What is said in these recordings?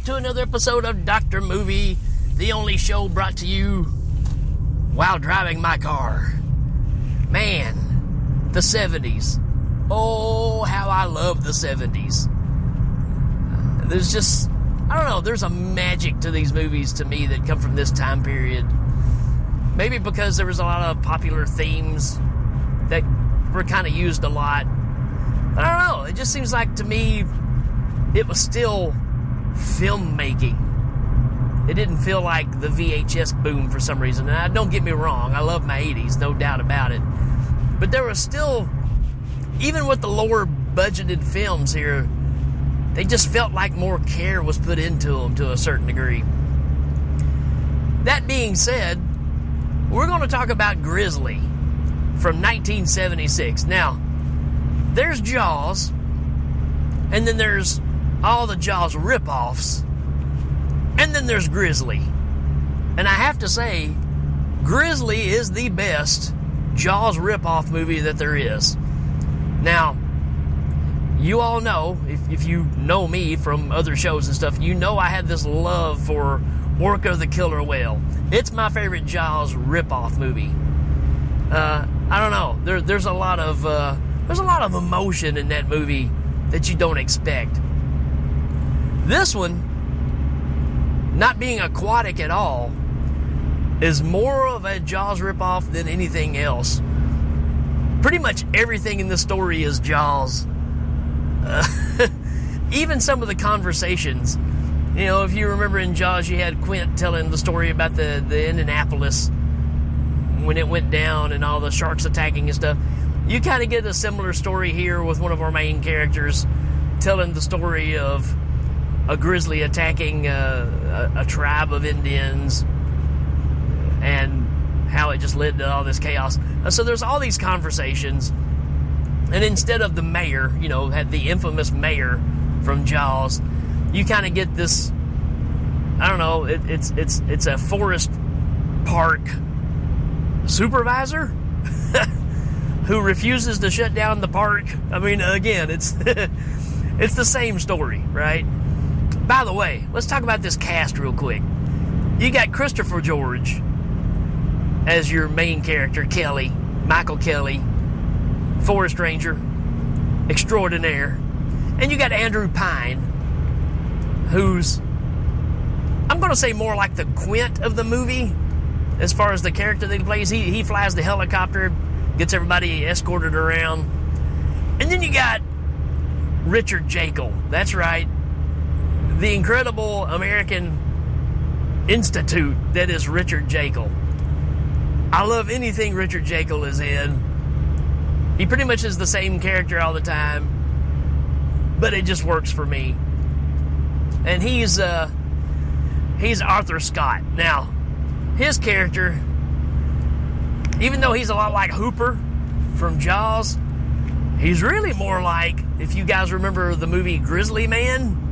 back to another episode of Dr. Movie, the only show brought to you while driving my car. Man, the 70s. Oh, how I love the 70s. Uh, there's just, I don't know, there's a magic to these movies to me that come from this time period. Maybe because there was a lot of popular themes that were kind of used a lot. I don't know, it just seems like to me it was still filmmaking. It didn't feel like the VHS boom for some reason. And I, don't get me wrong, I love my 80s, no doubt about it. But there was still, even with the lower budgeted films here, they just felt like more care was put into them to a certain degree. That being said, we're going to talk about Grizzly from 1976. Now, there's Jaws, and then there's all the Jaws ripoffs, and then there's Grizzly. And I have to say, Grizzly is the best Jaws ripoff movie that there is. Now, you all know, if, if you know me from other shows and stuff, you know I have this love for Orca the Killer Whale. It's my favorite Jaws ripoff movie. Uh, I don't know. There, there's a lot of uh, there's a lot of emotion in that movie that you don't expect. This one, not being aquatic at all, is more of a Jaws ripoff than anything else. Pretty much everything in the story is Jaws. Uh, even some of the conversations. You know, if you remember in Jaws, you had Quint telling the story about the, the Indianapolis when it went down and all the sharks attacking and stuff. You kind of get a similar story here with one of our main characters telling the story of a grizzly attacking a, a, a tribe of Indians and how it just led to all this chaos. Uh, so there's all these conversations, and instead of the mayor, you know, had the infamous mayor from Jaws, you kind of get this. I don't know. It, it's it's it's a forest park supervisor who refuses to shut down the park. I mean, again, it's it's the same story, right? By the way, let's talk about this cast real quick. You got Christopher George as your main character, Kelly, Michael Kelly, forest ranger extraordinaire. And you got Andrew Prine, who's, I'm going to say more like the Quint of the movie as far as the character that he plays. He, he flies the helicopter, gets everybody escorted around. And then you got Richard Jaeckel. That's right the incredible American Institute that is Richard Jaeckel. I love anything Richard Jaeckel is in. He pretty much is the same character all the time, but it just works for me. And he's uh, he's Arthur Scott. Now, his character, even though he's a lot like Hooper from Jaws, he's really more like if you guys remember the movie Grizzly Man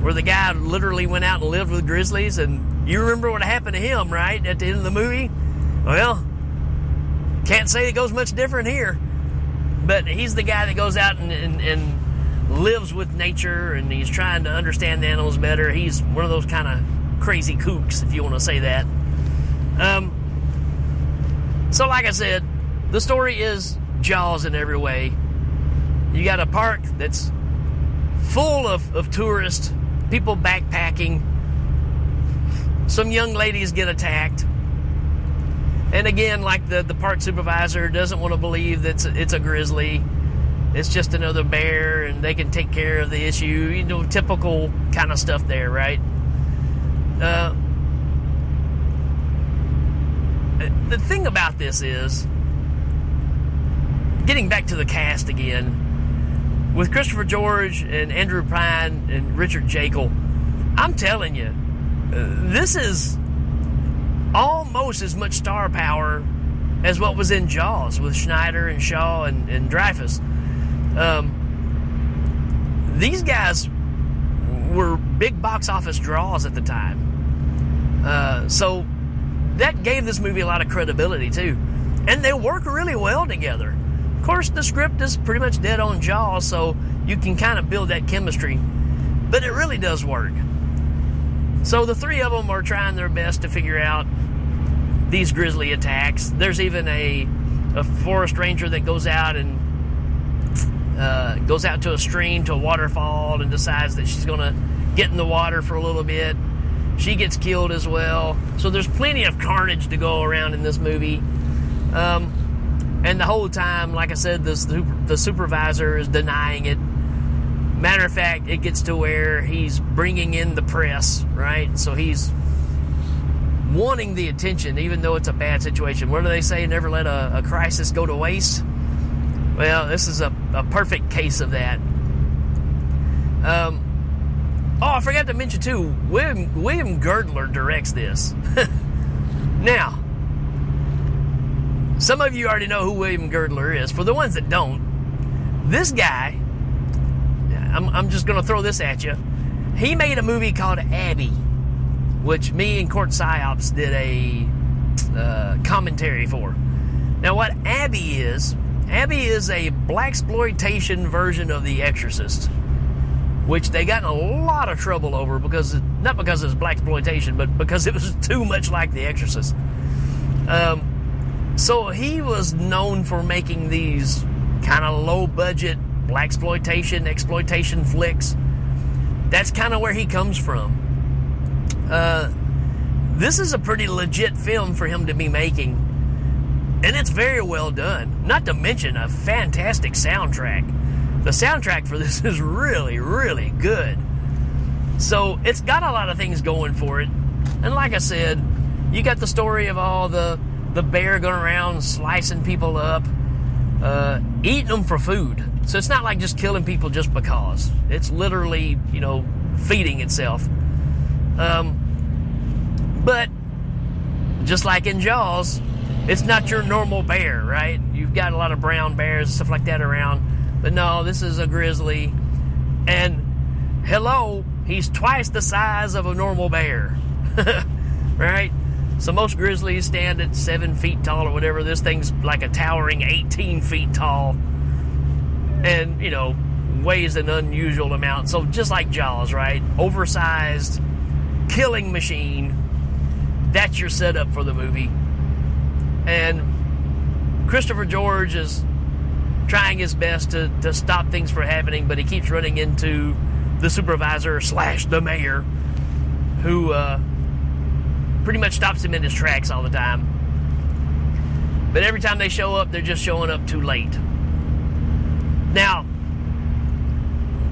where the guy literally went out and lived with grizzlies, and you remember what happened to him, right, at the end of the movie? Well, can't say it goes much different here. But he's the guy that goes out and, and, and lives with nature, and he's trying to understand the animals better. He's one of those kind of crazy kooks, if you want to say that. Um, so, like I said, the story is Jaws in every way. You got a park that's full of, of tourists people backpacking. Some young ladies get attacked. And again, like the, the park supervisor doesn't want to believe that it's a, it's a grizzly. It's just another bear and they can take care of the issue. You know, typical kind of stuff there, right? Uh, the thing about this is, getting back to the cast again, with Christopher George and Andrew Prine and Richard Jaeckel, I'm telling you, uh, this is almost as much star power as what was in Jaws with Scheider and Shaw and, and Dreyfuss. Um, these guys were big box office draws at the time. Uh, so that gave this movie a lot of credibility too. And they work really well together course, the script is pretty much dead on Jaws, so you can kind of build that chemistry. but it really does work. So the three of them are trying their best to figure out these grizzly attacks. There's even a, a forest ranger that goes out and uh, goes out to a stream, to a waterfall, and decides that she's going to get in the water for a little bit. She gets killed as well. So there's plenty of carnage to go around in this movie. Um, and the whole time, like I said, this, the supervisor is denying it. Matter of fact, it gets to where he's bringing in the press, right? So he's wanting the attention, even though it's a bad situation. What do they say? Never let a, a crisis go to waste. Well, this is a, a perfect case of that. Um, oh, I forgot to mention too. William William Girdler directs this. now, some of you already know who William Girdler is. For the ones that don't, this guy I'm, I'm just going to throw this at you. He made a movie called Abby, which me and Court Psyops did a uh, commentary for. Now, what Abby is, Abby is a black exploitation version of The Exorcist, which they got in a lot of trouble over because not because it was black exploitation, but because it was too much like The Exorcist. Um, so he was known for making these kind of low budget black exploitation, exploitation flicks. That's kind of where he comes from. Uh, this is a pretty legit film for him to be making, and it's very well done. Not to mention a fantastic soundtrack. The soundtrack for this is really, really good. So it's got a lot of things going for it. And like I said, you got the story of all the the bear going around slicing people up, uh, eating them for food. So it's not like just killing people just because. It's literally, you know, feeding itself. Um, but just like in Jaws, it's not your normal bear, right? You've got a lot of brown bears and stuff like that around. But no, this is a grizzly. And hello, he's twice the size of a normal bear. right? So most grizzlies stand at seven feet tall or whatever. This thing's like a towering 18 feet tall and you know weighs an unusual amount. So just like Jaws, right? Oversized killing machine. That's your setup for the movie. And Christopher George is trying his best to, to stop things from happening, but he keeps running into the supervisor slash the mayor, who uh, pretty much stops him in his tracks all the time. But every time they show up, they're just showing up too late. Now,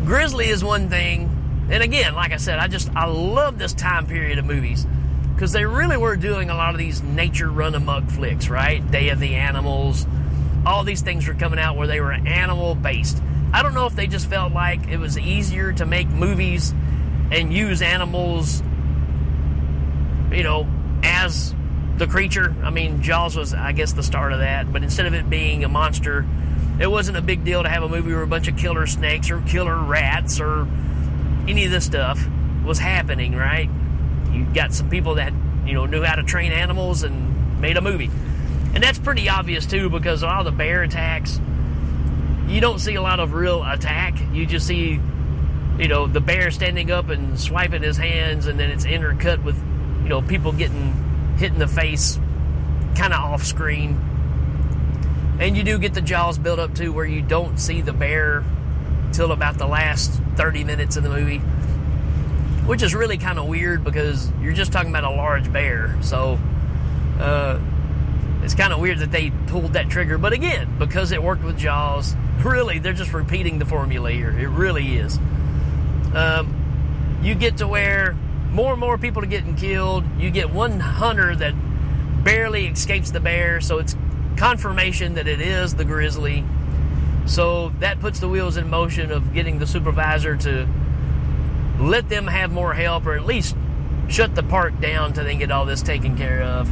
Grizzly is one thing, and again, like I said, I just I love this time period of movies because they really were doing a lot of these nature run amok flicks, right? Day of the Animals, all these things were coming out where they were animal based. I don't know if they just felt like it was easier to make movies and use animals, you know, as the creature. I mean, Jaws was, I guess, the start of that, but instead of it being a monster, it wasn't a big deal to have a movie where a bunch of killer snakes or killer rats or any of this stuff was happening, right? You got some people that, you know, knew how to train animals and made a movie. And that's pretty obvious too because a lot of the bear attacks, you don't see a lot of real attack. You just see, you know, the bear standing up and swiping his hands, and then it's intercut with, you know, people getting hit in the face kind of off screen and you do get the jaws built up too, where you don't see the bear till about the last 30 minutes of the movie, which is really kind of weird because you're just talking about a large bear. So uh, it's kind of weird that they pulled that trigger. But again, because it worked with Jaws, really, they're just repeating the formula here. It really is. Um, you get to where more and more people are getting killed. You get one hunter that barely escapes the bear, so it's confirmation that it is the grizzly. So that puts the wheels in motion of getting the supervisor to let them have more help or at least shut the park down until they get all this taken care of.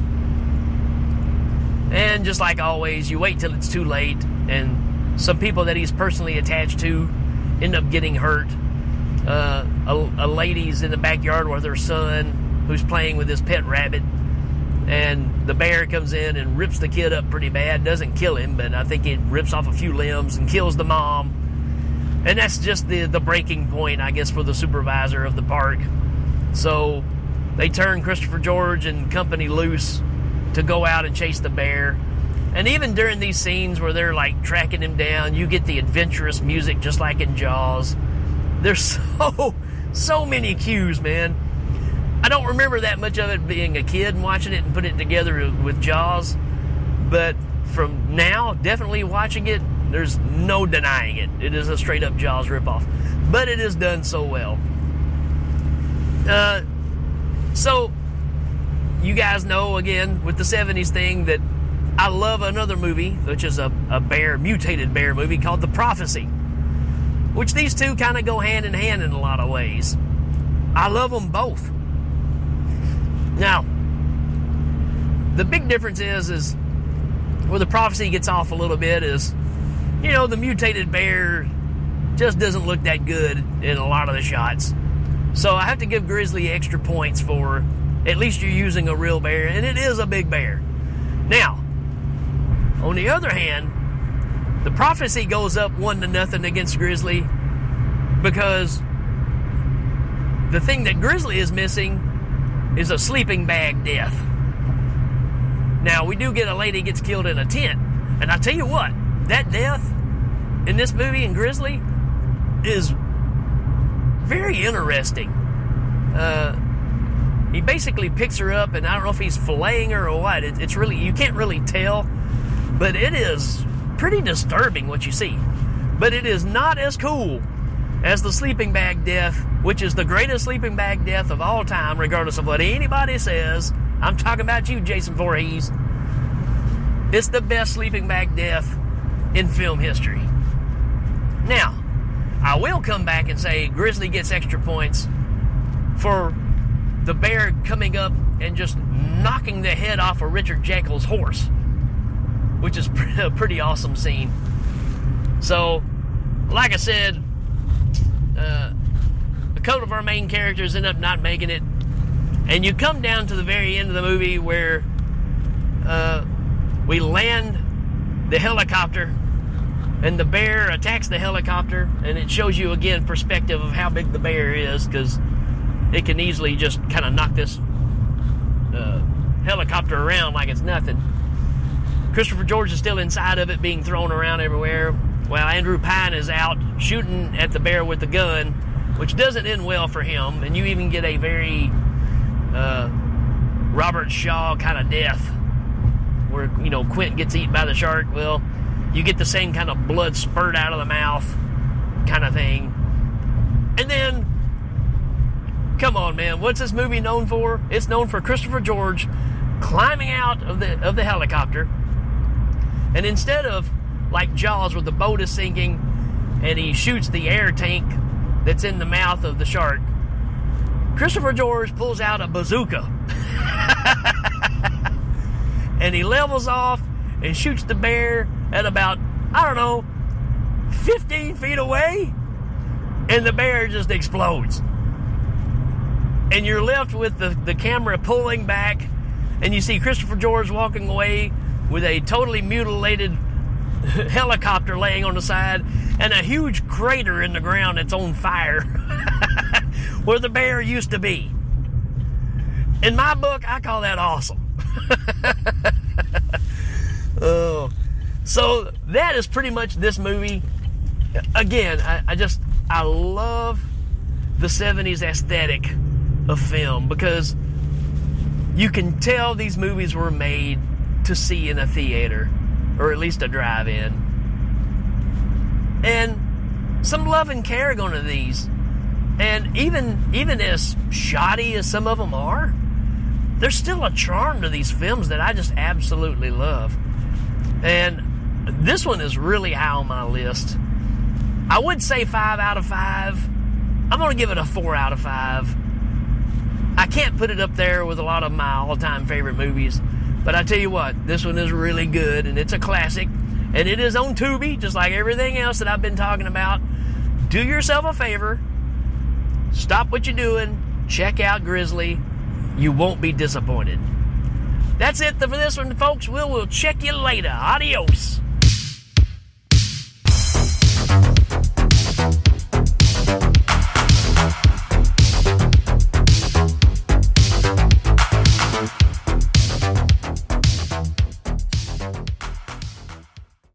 And just like always, you wait till it's too late, and some people that he's personally attached to end up getting hurt. Uh, a, a lady's in the backyard with her son who's playing with his pet rabbit and the bear comes in and rips the kid up pretty bad. Doesn't kill him, but I think it rips off a few limbs and kills the mom. and that's just the the breaking point, I guess, for the supervisor of the park. So they turn Christopher George and company loose to go out and chase the bear. And even during these scenes where they're like tracking him down, you get the adventurous music just like in Jaws. There's so so many cues, man. I don't remember that much of it being a kid and watching it and putting it together with Jaws, but from now, definitely watching it, there's no denying it. It is a straight up Jaws ripoff, but it is done so well. Uh, so, you guys know again with the 70s thing that I love another movie, which is a, a bear, mutated bear movie called The Prophecy, which these two kind of go hand in hand in a lot of ways. I love them both. Now, the big difference is, is where the prophecy gets off a little bit is, you know, the mutated bear just doesn't look that good in a lot of the shots. So I have to give Grizzly extra points for at least you're using a real bear, and it is a big bear. Now, on the other hand, the prophecy goes up one to nothing against Grizzly because the thing that Grizzly is missing is a sleeping bag death. Now, we do get a lady gets killed in a tent, and I tell you what, that death in this movie in Grizzly is very interesting. Uh, he basically picks her up, and I don't know if he's filleting her or what. It, it's really, you can't really tell, but it is pretty disturbing what you see. But it is not as cool as the sleeping bag death, which is the greatest sleeping bag death of all time, regardless of what anybody says. I'm talking about you, Jason Voorhees. It's the best sleeping bag death in film history. Now, I will come back and say Grizzly gets extra points for the bear coming up and just knocking the head off of Richard Jaeckel's horse, which is a pretty awesome scene. So, like I said, uh, a couple of our main characters end up not making it, and you come down to the very end of the movie where uh, we land the helicopter and the bear attacks the helicopter and it shows you again perspective of how big the bear is because it can easily just kind of knock this uh, helicopter around like it's nothing christopher george is still inside of it being thrown around everywhere while andrew prine is out shooting at the bear with the gun which doesn't end well for him and you even get a very uh, robert shaw kind of death where you know quint gets eaten by the shark well you get the same kind of blood spurt out of the mouth kind of thing. And then, come on, man, what's this movie known for? It's known for Christopher George climbing out of the of the helicopter, and instead of like Jaws, where the boat is sinking, and he shoots the air tank that's in the mouth of the shark, Christopher George pulls out a bazooka, and he levels off and shoots the bear at about, I don't know, 15 feet away, and the bear just explodes. And you're left with the, the camera pulling back, and you see Christopher George walking away with a totally mutilated helicopter laying on the side and a huge crater in the ground that's on fire where the bear used to be. In my book, I call that awesome. oh, so that is pretty much this movie. Again, I, I just I love the 70s aesthetic of film because you can tell these movies were made to see in a theater or at least a drive-in. And some love and care going to these. And even even as shoddy as some of them are, there's still a charm to these films that I just absolutely love. And this one is really high on my list. I would say five out of five. I'm going to give it a four out of five. I can't put it up there with a lot of my all time favorite movies, but I tell you what, this one is really good and it's a classic. And it is on Tubi, just like everything else that I've been talking about. Do yourself a favor, stop what you're doing, check out Grizzly. You won't be disappointed. That's it for this one, folks. We'll, we'll check you later. Adios.